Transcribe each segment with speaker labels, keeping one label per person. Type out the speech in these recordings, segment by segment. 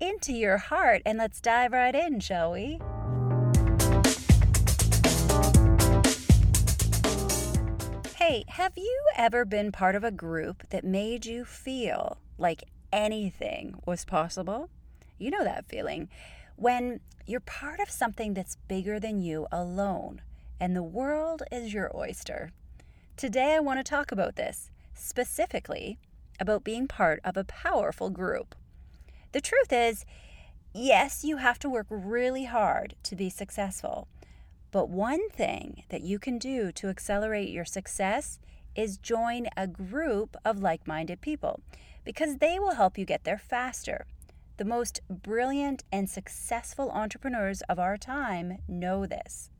Speaker 1: into your heart and let's dive right in, shall we? Hey, have you ever been part of a group that made you feel like anything was possible? You know that feeling when you're part of something that's bigger than you alone and the world is your oyster. Today, I want to talk about this, specifically about being part of a powerful group. The truth is, yes, you have to work really hard to be successful. But one thing that you can do to accelerate your success is join a group of like minded people because they will help you get there faster. The most brilliant and successful entrepreneurs of our time know this.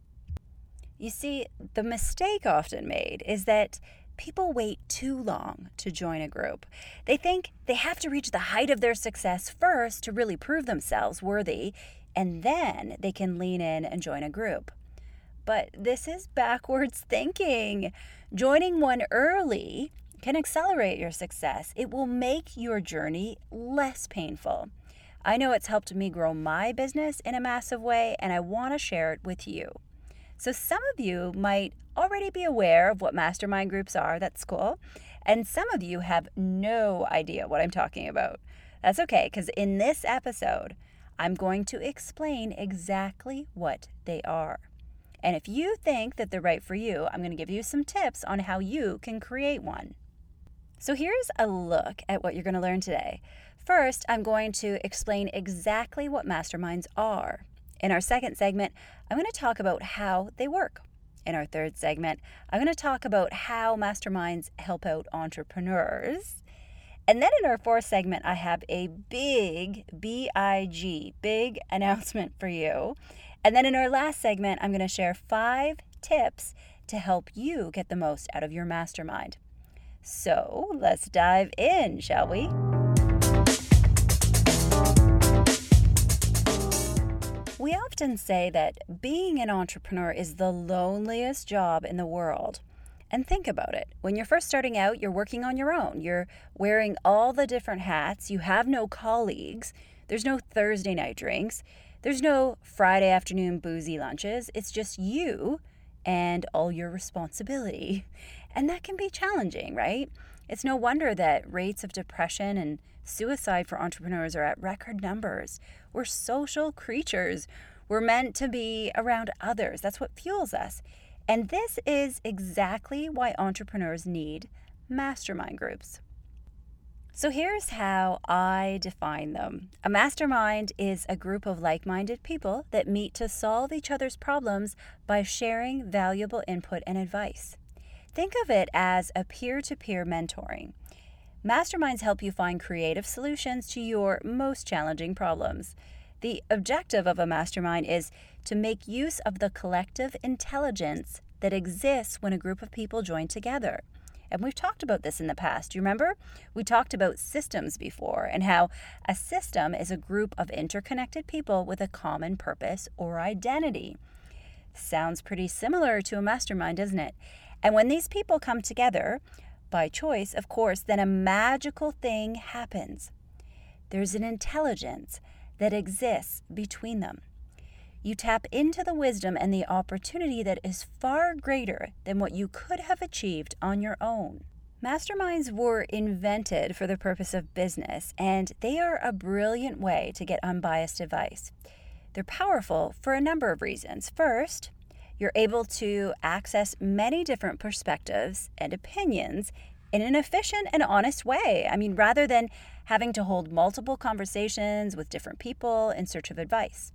Speaker 1: You see, the mistake often made is that people wait too long to join a group. They think they have to reach the height of their success first to really prove themselves worthy, and then they can lean in and join a group. But this is backwards thinking. Joining one early can accelerate your success. It will make your journey less painful. I know it's helped me grow my business in a massive way, and I want to share it with you. So, some of you might already be aware of what mastermind groups are. That's cool. And some of you have no idea what I'm talking about. That's okay, because in this episode, I'm going to explain exactly what they are. And if you think that they're right for you, I'm going to give you some tips on how you can create one. So, here's a look at what you're going to learn today. First, I'm going to explain exactly what masterminds are. In our second segment, I'm going to talk about how they work. In our third segment, I'm going to talk about how masterminds help out entrepreneurs. And then in our fourth segment, I have a big, B I G, big announcement for you. And then in our last segment, I'm going to share five tips to help you get the most out of your mastermind. So let's dive in, shall we? We often say that being an entrepreneur is the loneliest job in the world. And think about it. When you're first starting out, you're working on your own. You're wearing all the different hats. You have no colleagues. There's no Thursday night drinks. There's no Friday afternoon boozy lunches. It's just you and all your responsibility. And that can be challenging, right? It's no wonder that rates of depression and suicide for entrepreneurs are at record numbers. We're social creatures. We're meant to be around others. That's what fuels us. And this is exactly why entrepreneurs need mastermind groups. So here's how I define them a mastermind is a group of like minded people that meet to solve each other's problems by sharing valuable input and advice. Think of it as a peer to peer mentoring. Masterminds help you find creative solutions to your most challenging problems. The objective of a mastermind is to make use of the collective intelligence that exists when a group of people join together. And we've talked about this in the past. You remember? We talked about systems before and how a system is a group of interconnected people with a common purpose or identity. Sounds pretty similar to a mastermind, doesn't it? And when these people come together, by choice, of course, then a magical thing happens. There's an intelligence that exists between them. You tap into the wisdom and the opportunity that is far greater than what you could have achieved on your own. Masterminds were invented for the purpose of business, and they are a brilliant way to get unbiased advice. They're powerful for a number of reasons. First, you're able to access many different perspectives and opinions in an efficient and honest way. I mean, rather than having to hold multiple conversations with different people in search of advice.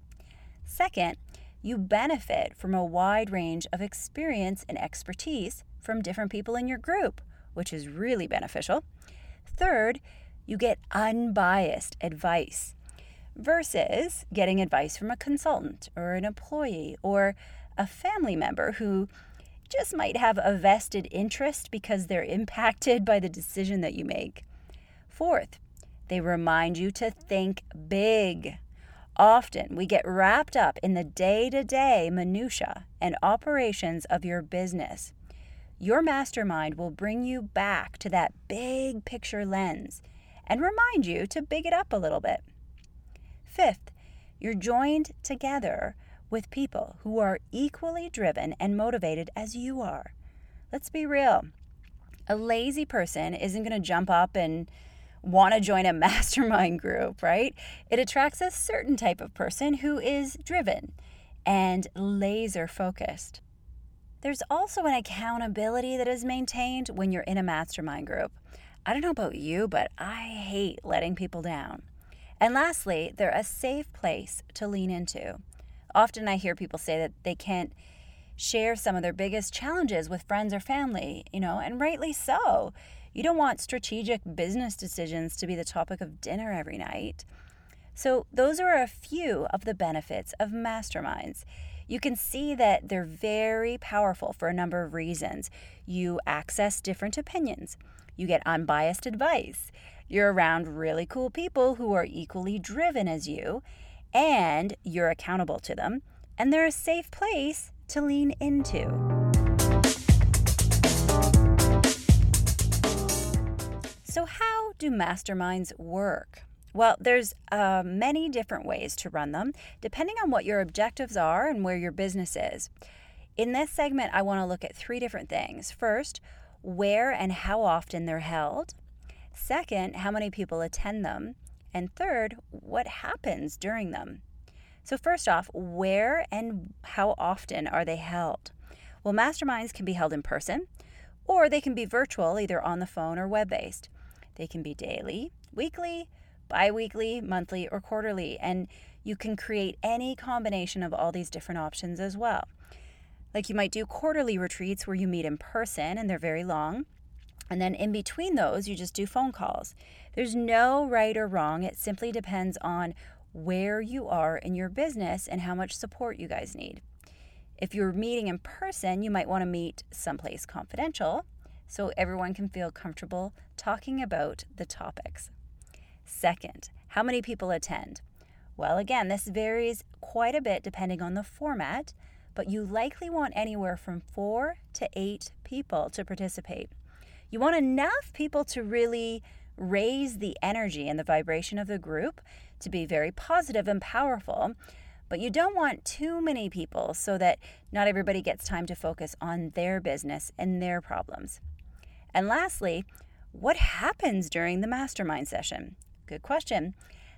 Speaker 1: Second, you benefit from a wide range of experience and expertise from different people in your group, which is really beneficial. Third, you get unbiased advice. versus getting advice from a consultant or an employee or a family member who just might have a vested interest because they're impacted by the decision that you make. Fourth, they remind you to think big. Often we get wrapped up in the day to day minutiae and operations of your business. Your mastermind will bring you back to that big picture lens and remind you to big it up a little bit. Fifth, you're joined together with people who are equally driven and motivated as you are. Let's be real. A lazy person isn't going to jump up and want to join a mastermind group, right? It attracts a certain type of person who is driven and laser focused. There's also an accountability that is maintained when you're in a mastermind group. I don't know about you, but I hate letting people down. And lastly, they're a safe place to lean into. Often I hear people say that they can't share some of their biggest challenges with friends or family, you know, and rightly so. You don't want strategic business decisions to be the topic of dinner every night. So, those are a few of the benefits of masterminds. You can see that they're very powerful for a number of reasons. You access different opinions, you get unbiased advice, you're around really cool people who are equally driven as you, and you're accountable to them, and they're a safe place to lean into. So, how do masterminds work? Well, there's uh, many different ways to run them, depending on what your objectives are and where your business is. In this segment, I want to look at three different things. First, where and how often they're held. Second, how many people attend them. And third, what happens during them. So, first off, where and how often are they held? Well, masterminds can be held in person or they can be virtual, either on the phone or web based. They can be daily, weekly, bi weekly, monthly, or quarterly, and you can create any combination of all these different options as well. Like you might do quarterly retreats where you meet in person and they're very long. And then in between those, you just do phone calls. There's no right or wrong. It simply depends on where you are in your business and how much support you guys need. If you're meeting in person, you might want to meet someplace confidential so everyone can feel comfortable talking about the topics. Second, how many people attend? Well, again, this varies quite a bit depending on the format, but you likely want anywhere from four to eight people to participate. You want enough people to really raise the energy and the vibration of the group to be very positive and powerful. But you don't want too many people so that not everybody gets time to focus on their business and their problems. And lastly, what happens during the mastermind session? Good question.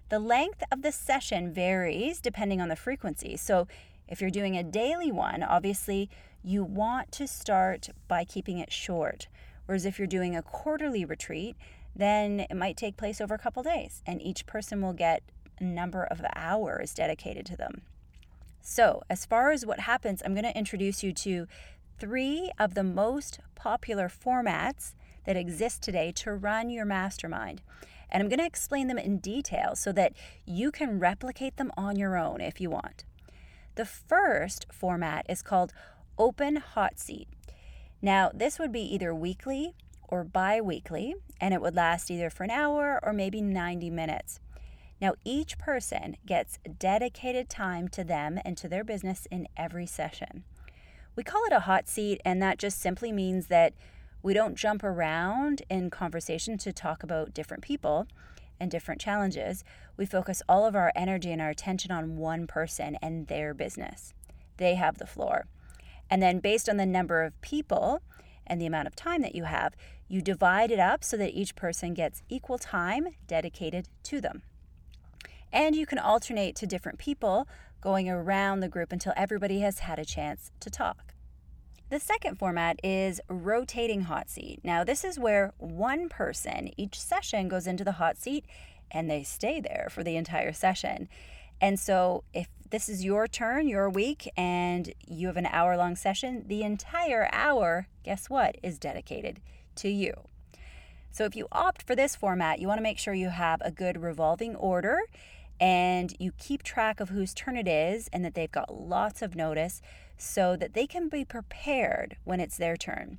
Speaker 1: The length of the session varies depending on the frequency. So, if you're doing a daily one, obviously you want to start by keeping it short. Whereas if you're doing a quarterly retreat, then it might take place over a couple days, and each person will get a number of hours dedicated to them. So, as far as what happens, I'm going to introduce you to three of the most popular formats that exist today to run your mastermind. And I'm going to explain them in detail so that you can replicate them on your own if you want. The first format is called Open Hot Seat. Now, this would be either weekly or bi weekly, and it would last either for an hour or maybe 90 minutes. Now, each person gets dedicated time to them and to their business in every session. We call it a hot seat, and that just simply means that we don't jump around in conversation to talk about different people and different challenges. We focus all of our energy and our attention on one person and their business. They have the floor. And then, based on the number of people and the amount of time that you have, you divide it up so that each person gets equal time dedicated to them. And you can alternate to different people going around the group until everybody has had a chance to talk. The second format is rotating hot seat. Now, this is where one person each session goes into the hot seat and they stay there for the entire session. And so, if this is your turn, your week, and you have an hour long session, the entire hour, guess what, is dedicated to you. So if you opt for this format, you want to make sure you have a good revolving order and you keep track of whose turn it is and that they've got lots of notice so that they can be prepared when it's their turn.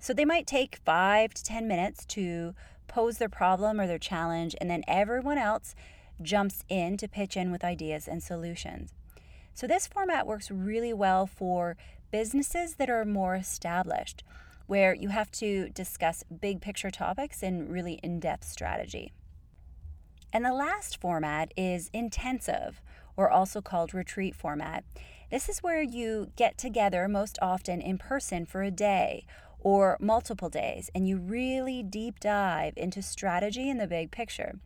Speaker 1: So they might take five to 10 minutes to pose their problem or their challenge, and then everyone else jumps in to pitch in with ideas and solutions. So this format works really well for businesses that are more established, where you have to discuss big picture topics and really in depth strategy. And the last format is intensive, or also called retreat format. This is where you get together most often in person for a day or multiple days and you really deep dive into strategy and the big picture.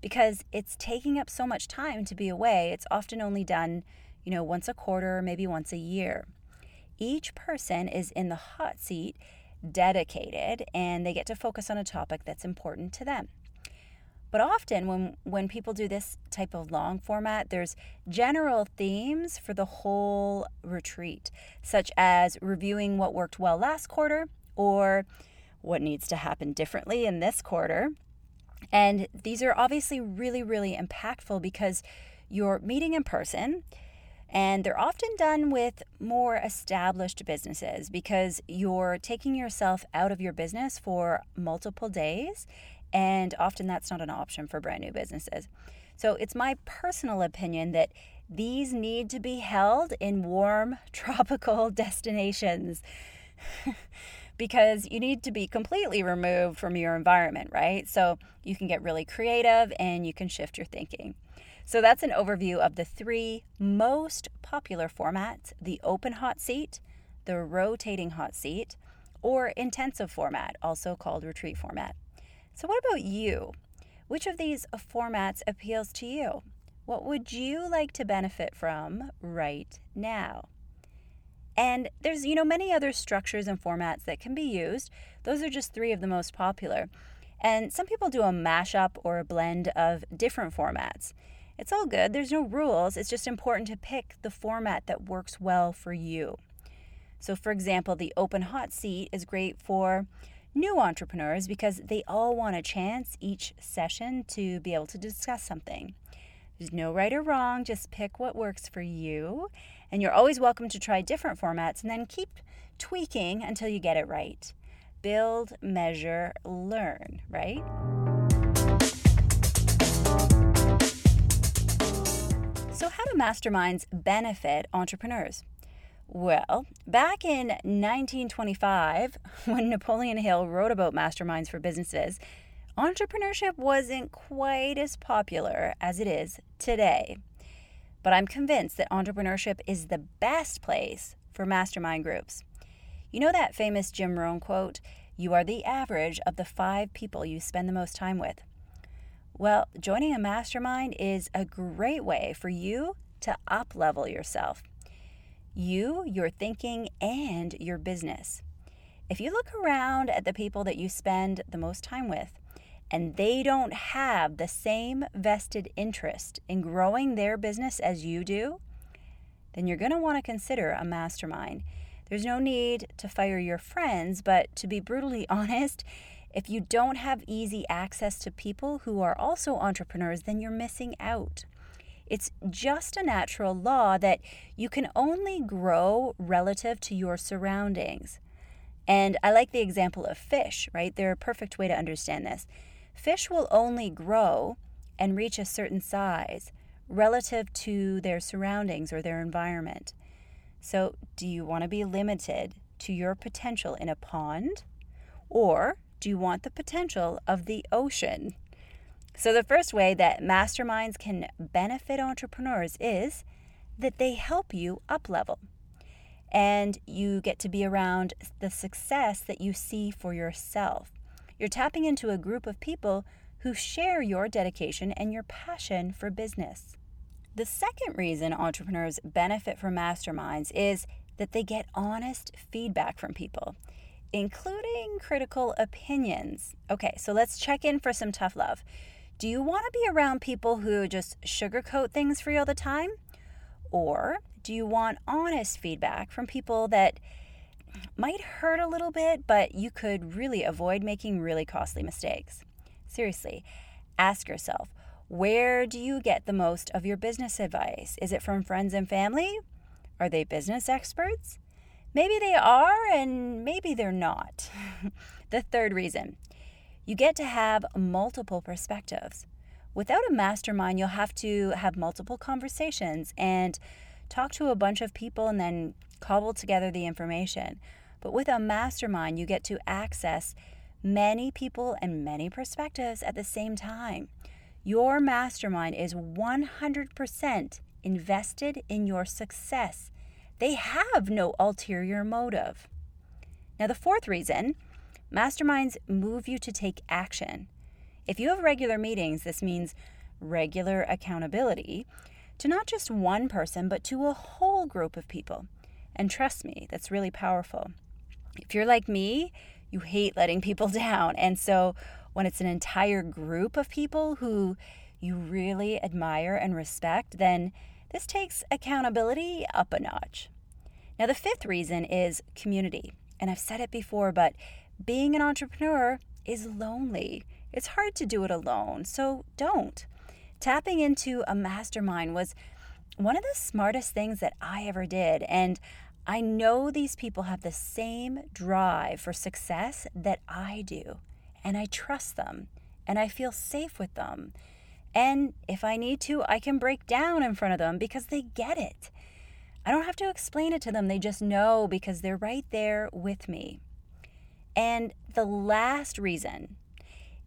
Speaker 1: Because it's taking up so much time to be away, it's often only done, you know, once a quarter maybe once a year. Each person is in the hot seat, dedicated, and they get to focus on a topic that's important to them. But often when when people do this type of long format, there's general themes for the whole retreat, such as reviewing what worked well last quarter or what needs to happen differently in this quarter. And these are obviously really really impactful because you're meeting in person and they're often done with more established businesses because you're taking yourself out of your business for multiple days and often that's not an option for brand new businesses. So it's my personal opinion that these need to be held in warm tropical destinations. because you need to be completely removed from your environment, right? So you can get really creative and you can shift your thinking. So that's an overview of the three most popular formats the open hot seat, the rotating hot seat, or intensive format, also called retreat format. So, what about you? Which of these formats appeals to you? What would you like to benefit from right now? And there's, you know, many other structures and formats that can be used. Those are just three of the most popular. And some people do a mashup or a blend of different formats. It's all good, there's no rules. It's just important to pick the format that works well for you. So, for example, the open hot seat is great for new entrepreneurs because they all want a chance each session to be able to discuss something. There's no right or wrong, just pick what works for you. And you're always welcome to try different formats and then keep tweaking until you get it right. Build, measure, learn, right? So, how do masterminds benefit entrepreneurs? Well, back in 1925, when Napoleon Hill wrote about masterminds for businesses, entrepreneurship wasn't quite as popular as it is today. But I'm convinced that entrepreneurship is the best place for mastermind groups. You know that famous Jim Rohn quote, You are the average of the five people you spend the most time with. Well, joining a mastermind is a great way for you to up level yourself you, your thinking, and your business. If you look around at the people that you spend the most time with, and they don't have the same vested interest in growing their business as you do, then you're going to want to consider a mastermind. There's no need to fire your friends, but to be brutally honest, if you don't have easy access to people who are also entrepreneurs, then you're missing out. It's just a natural law that you can only grow relative to your surroundings. And I like the example of fish, right? They're a perfect way to understand this. Fish will only grow and reach a certain size relative to their surroundings or their environment. So, do you want to be limited to your potential in a pond? Or do you want the potential of the ocean? So, the first way that masterminds can benefit entrepreneurs is that they help you up level and you get to be around the success that you see for yourself. You're tapping into a group of people who share your dedication and your passion for business. The second reason entrepreneurs benefit from masterminds is that they get honest feedback from people, including critical opinions. Okay, so let's check in for some tough love. Do you want to be around people who just sugarcoat things for you all the time? Or do you want honest feedback from people that might hurt a little bit, but you could really avoid making really costly mistakes? Seriously, ask yourself Where do you get the most of your business advice? Is it from friends and family? Are they business experts? Maybe they are, and maybe they're not. the third reason you get to have multiple perspectives. Without a mastermind, you'll have to have multiple conversations and talk to a bunch of people and then cobble together the information. But with a mastermind, you get to access many people and many perspectives at the same time. Your mastermind is 100% invested in your success. They have no ulterior motive. Now, the fourth reason masterminds move you to take action. If you have regular meetings, this means regular accountability to not just one person, but to a whole group of people. And trust me, that's really powerful. If you're like me, you hate letting people down. And so when it's an entire group of people who you really admire and respect, then this takes accountability up a notch. Now, the fifth reason is community. And I've said it before, but being an entrepreneur is lonely. It's hard to do it alone, so don't. Tapping into a mastermind was one of the smartest things that I ever did. And I know these people have the same drive for success that I do. And I trust them and I feel safe with them. And if I need to, I can break down in front of them because they get it. I don't have to explain it to them, they just know because they're right there with me. And the last reason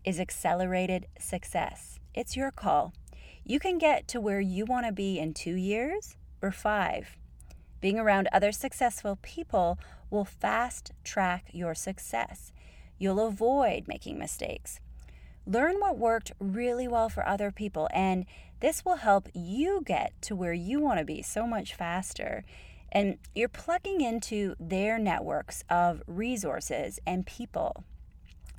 Speaker 1: is accelerated success. It's your call. You can get to where you want to be in two years or five. Being around other successful people will fast track your success. You'll avoid making mistakes. Learn what worked really well for other people, and this will help you get to where you want to be so much faster. And you're plugging into their networks of resources and people.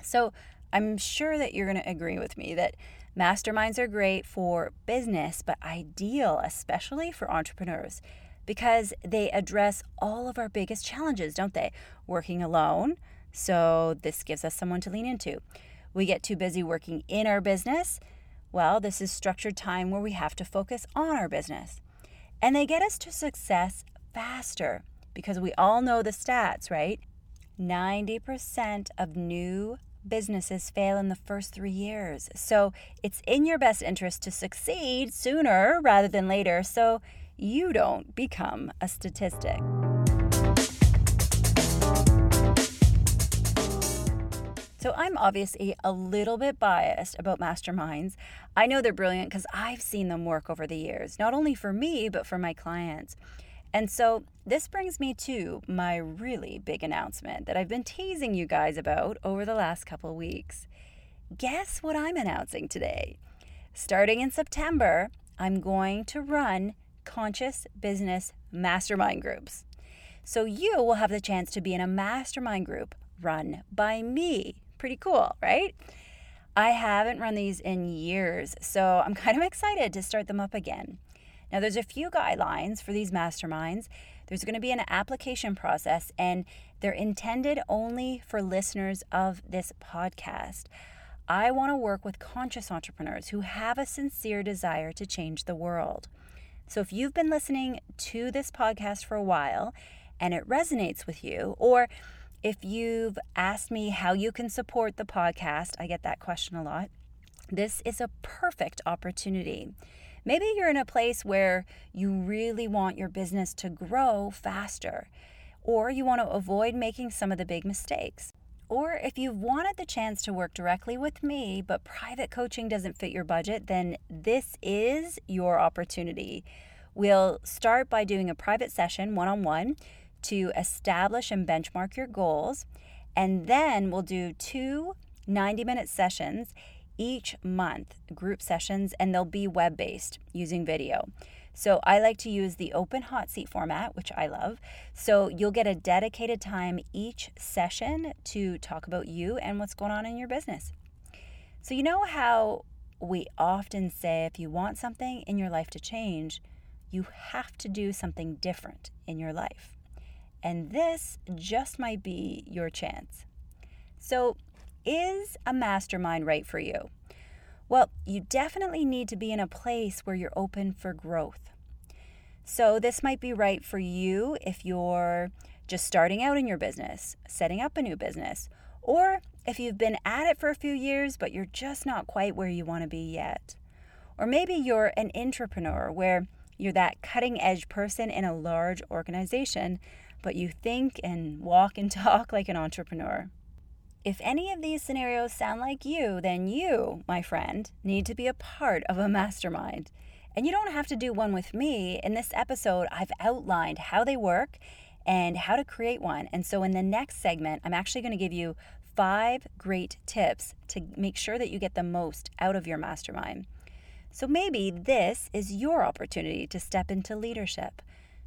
Speaker 1: So I'm sure that you're going to agree with me that masterminds are great for business, but ideal, especially for entrepreneurs, because they address all of our biggest challenges, don't they? Working alone. So this gives us someone to lean into we get too busy working in our business, well, this is structured time where we have to focus on our business. And they get us to success faster because we all know the stats, right? 90% of new businesses fail in the first three years. So it's in your best interest to succeed sooner rather than later so you don't become a statistic. So I'm obviously a little bit biased about masterminds. I know they're brilliant because I've seen them work over the years, not only for me, but for my clients. And so this brings me to my really big announcement that I've been teasing you guys about over the last couple weeks. Guess what I'm announcing today? Starting in September, I'm going to run conscious business mastermind groups. So you will have the chance to be in a mastermind group run by me pretty cool, right? I haven't run these in years, so I'm kind of excited to start them up again. Now, there's a few guidelines for these masterminds. There's going to be an application process, and they're intended only for listeners of this podcast. I want to work with conscious entrepreneurs who have a sincere desire to change the world. So, if you've been listening to this podcast for a while and it resonates with you, or if you've asked me how you can support the podcast, I get that question a lot. This is a perfect opportunity. Maybe you're in a place where you really want your business to grow faster, or you want to avoid making some of the big mistakes. Or if you've wanted the chance to work directly with me, but private coaching doesn't fit your budget, then this is your opportunity. We'll start by doing a private session one on one to establish and benchmark your goals. And then we'll do two 90 minute sessions each month, group sessions, and they'll be web based using video. So I like to use the open hot seat format, which I love. So you'll get a dedicated time each session to talk about you and what's going on in your business. So, you know how we often say if you want something in your life to change, you have to do something different in your life and this just might be your chance. So, is a mastermind right for you? Well, you definitely need to be in a place where you're open for growth. So, this might be right for you if you're just starting out in your business, setting up a new business, or if you've been at it for a few years but you're just not quite where you want to be yet. Or maybe you're an entrepreneur where you're that cutting edge person in a large organization, but you think and walk and talk like an entrepreneur. If any of these scenarios sound like you, then you, my friend, need to be a part of a mastermind. And you don't have to do one with me. In this episode, I've outlined how they work and how to create one. And so in the next segment, I'm actually going to give you five great tips to make sure that you get the most out of your mastermind. So maybe this is your opportunity to step into leadership,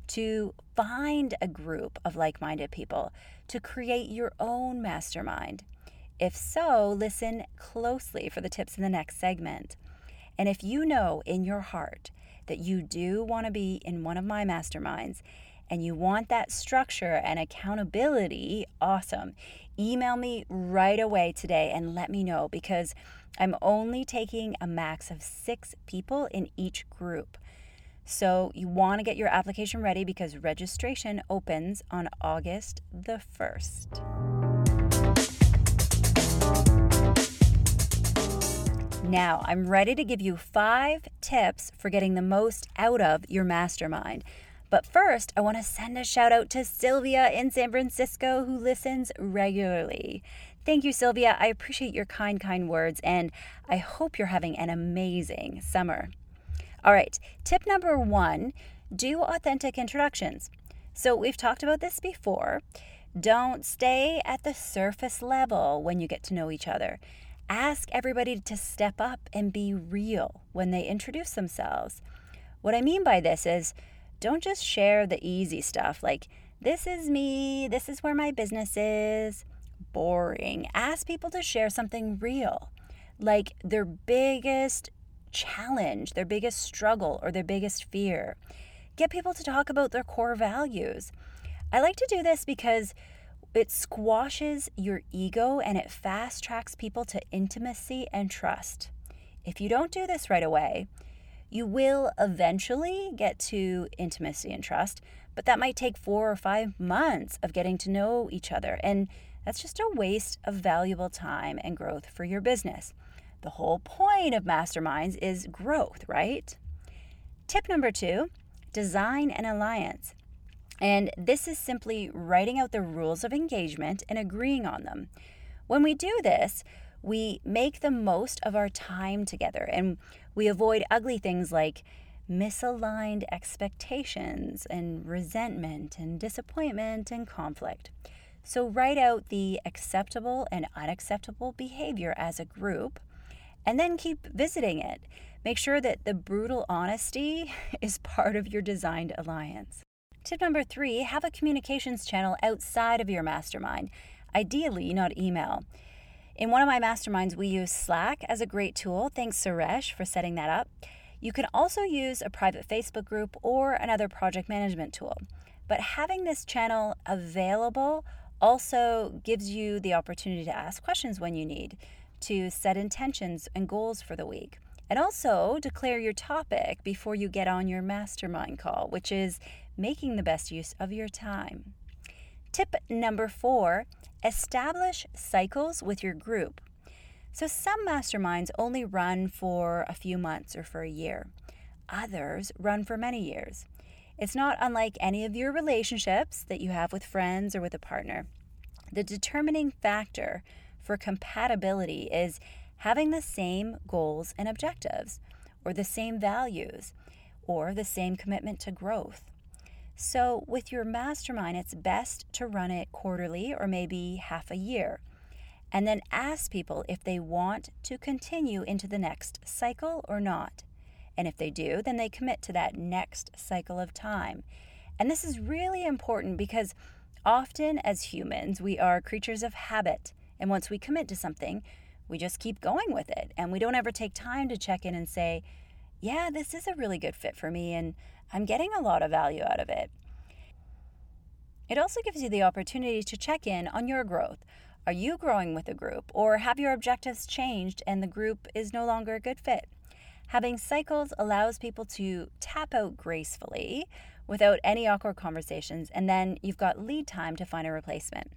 Speaker 1: to find a group of like minded people, to create your own mastermind. If so, listen closely for the tips in the next segment. And if you know in your heart that you do want to be in one of my masterminds and you want that structure and accountability, awesome. Email me right away today and let me know because I'm only taking a max of six people in each group. So you want to get your application ready because registration opens on August the 1st. Now, I'm ready to give you five tips for getting the most out of your mastermind. But first, I want to send a shout out to Sylvia in San Francisco who listens regularly. Thank you, Sylvia. I appreciate your kind, kind words, and I hope you're having an amazing summer. All right, tip number one do authentic introductions. So, we've talked about this before. Don't stay at the surface level when you get to know each other. Ask everybody to step up and be real when they introduce themselves. What I mean by this is, don't just share the easy stuff like, this is me, this is where my business is. Boring. Ask people to share something real, like their biggest challenge, their biggest struggle, or their biggest fear. Get people to talk about their core values. I like to do this because it squashes your ego and it fast tracks people to intimacy and trust. If you don't do this right away, you will eventually get to intimacy and trust, but that might take four or five months of getting to know each other. And that's just a waste of valuable time and growth for your business. The whole point of masterminds is growth, right? Tip number two design an alliance. And this is simply writing out the rules of engagement and agreeing on them. When we do this, we make the most of our time together and we avoid ugly things like misaligned expectations and resentment and disappointment and conflict. So, write out the acceptable and unacceptable behavior as a group and then keep visiting it. Make sure that the brutal honesty is part of your designed alliance. Tip number three have a communications channel outside of your mastermind, ideally, not email. In one of my masterminds, we use Slack as a great tool. Thanks, Suresh, for setting that up. You can also use a private Facebook group or another project management tool. But having this channel available also gives you the opportunity to ask questions when you need, to set intentions and goals for the week, and also declare your topic before you get on your mastermind call, which is making the best use of your time. Tip number four establish cycles with your group. So, some masterminds only run for a few months or for a year, others run for many years. It's not unlike any of your relationships that you have with friends or with a partner. The determining factor for compatibility is having the same goals and objectives, or the same values, or the same commitment to growth. So, with your mastermind, it's best to run it quarterly or maybe half a year. And then ask people if they want to continue into the next cycle or not. And if they do, then they commit to that next cycle of time. And this is really important because often as humans, we are creatures of habit. And once we commit to something, we just keep going with it. And we don't ever take time to check in and say, yeah, this is a really good fit for me. And I'm getting a lot of value out of it. It also gives you the opportunity to check in on your growth. Are you growing with a group, or have your objectives changed and the group is no longer a good fit? Having cycles allows people to tap out gracefully without any awkward conversations, and then you've got lead time to find a replacement.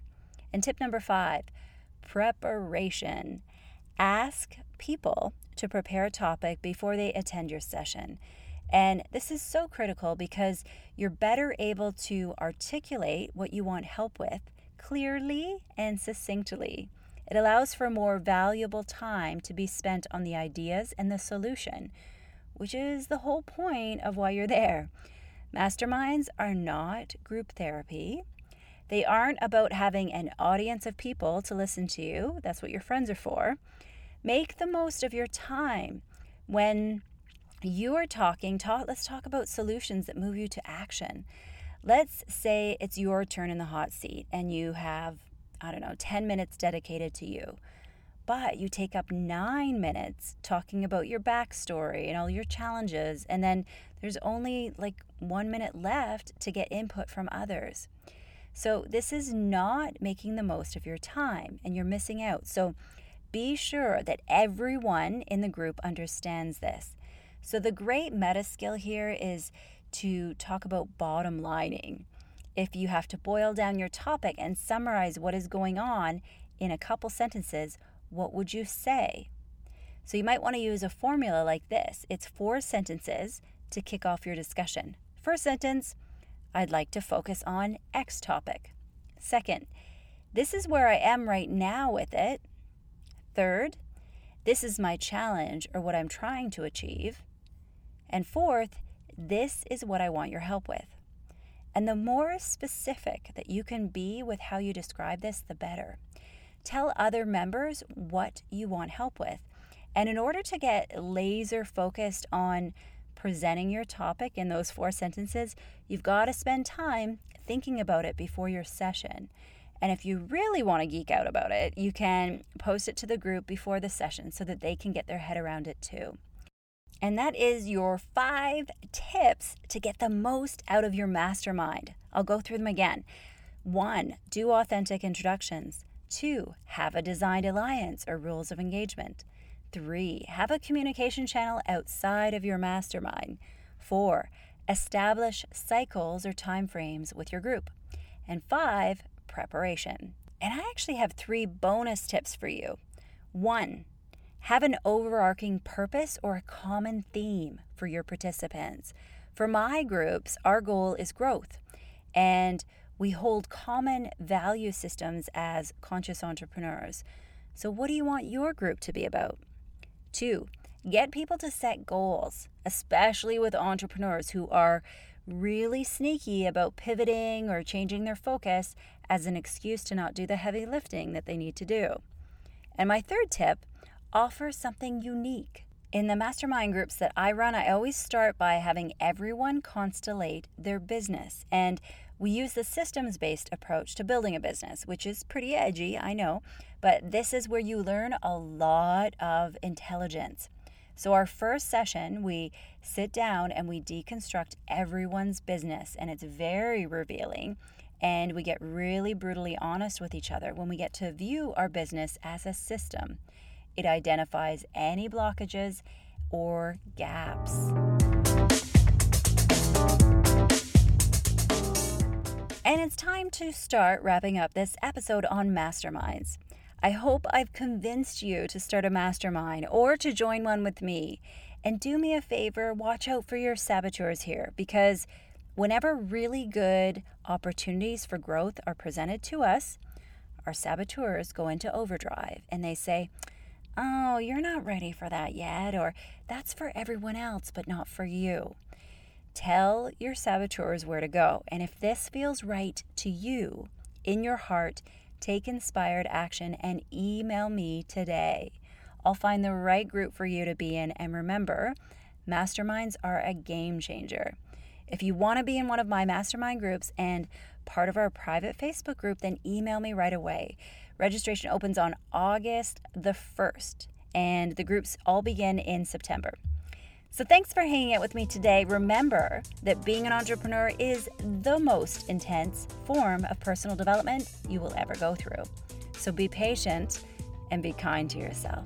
Speaker 1: And tip number five preparation. Ask people to prepare a topic before they attend your session. And this is so critical because you're better able to articulate what you want help with clearly and succinctly. It allows for more valuable time to be spent on the ideas and the solution, which is the whole point of why you're there. Masterminds are not group therapy. They aren't about having an audience of people to listen to you. That's what your friends are for. Make the most of your time. When you are talking, talk, let's talk about solutions that move you to action. Let's say it's your turn in the hot seat and you have, I don't know, 10 minutes dedicated to you. But you take up nine minutes talking about your backstory and all your challenges, and then there's only like one minute left to get input from others. So, this is not making the most of your time and you're missing out. So, be sure that everyone in the group understands this. So, the great meta skill here is to talk about bottom lining. If you have to boil down your topic and summarize what is going on in a couple sentences, what would you say? So you might want to use a formula like this it's four sentences to kick off your discussion. First sentence, I'd like to focus on X topic. Second, this is where I am right now with it. Third, this is my challenge or what I'm trying to achieve. And fourth, this is what I want your help with. And the more specific that you can be with how you describe this, the better. Tell other members what you want help with. And in order to get laser focused on presenting your topic in those four sentences, you've got to spend time thinking about it before your session. And if you really want to geek out about it, you can post it to the group before the session so that they can get their head around it too. And that is your five tips to get the most out of your mastermind. I'll go through them again. One, do authentic introductions. Two, have a designed alliance or rules of engagement. Three, have a communication channel outside of your mastermind. Four, establish cycles or timeframes with your group. And five, preparation. And I actually have three bonus tips for you. One, have an overarching purpose or a common theme for your participants. For my groups, our goal is growth, and we hold common value systems as conscious entrepreneurs. So, what do you want your group to be about? Two, get people to set goals, especially with entrepreneurs who are really sneaky about pivoting or changing their focus as an excuse to not do the heavy lifting that they need to do. And my third tip offer something unique. In the mastermind groups that I run, I always start by having everyone constellate their business. And we use the systems based approach to building a business, which is pretty edgy, I know, but this is where you learn a lot of intelligence. So, our first session, we sit down and we deconstruct everyone's business, and it's very revealing. And we get really brutally honest with each other when we get to view our business as a system. It identifies any blockages or gaps. And it's time to start wrapping up this episode on masterminds. I hope I've convinced you to start a mastermind or to join one with me. And do me a favor, watch out for your saboteurs here because whenever really good opportunities for growth are presented to us, our saboteurs go into overdrive and they say, oh, you're not ready for that yet, or that's for everyone else, but not for you. Tell your saboteurs where to go. And if this feels right to you in your heart, take inspired action and email me today. I'll find the right group for you to be in. And remember, masterminds are a game changer. If you want to be in one of my mastermind groups and part of our private Facebook group, then email me right away. Registration opens on August the 1st, and the groups all begin in September. So, thanks for hanging out with me today. Remember that being an entrepreneur is the most intense form of personal development you will ever go through. So be patient and be kind to yourself.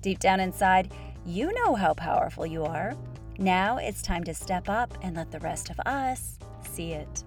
Speaker 1: Deep down inside, you know how powerful you are. Now it's time to step up and let the rest of us see it.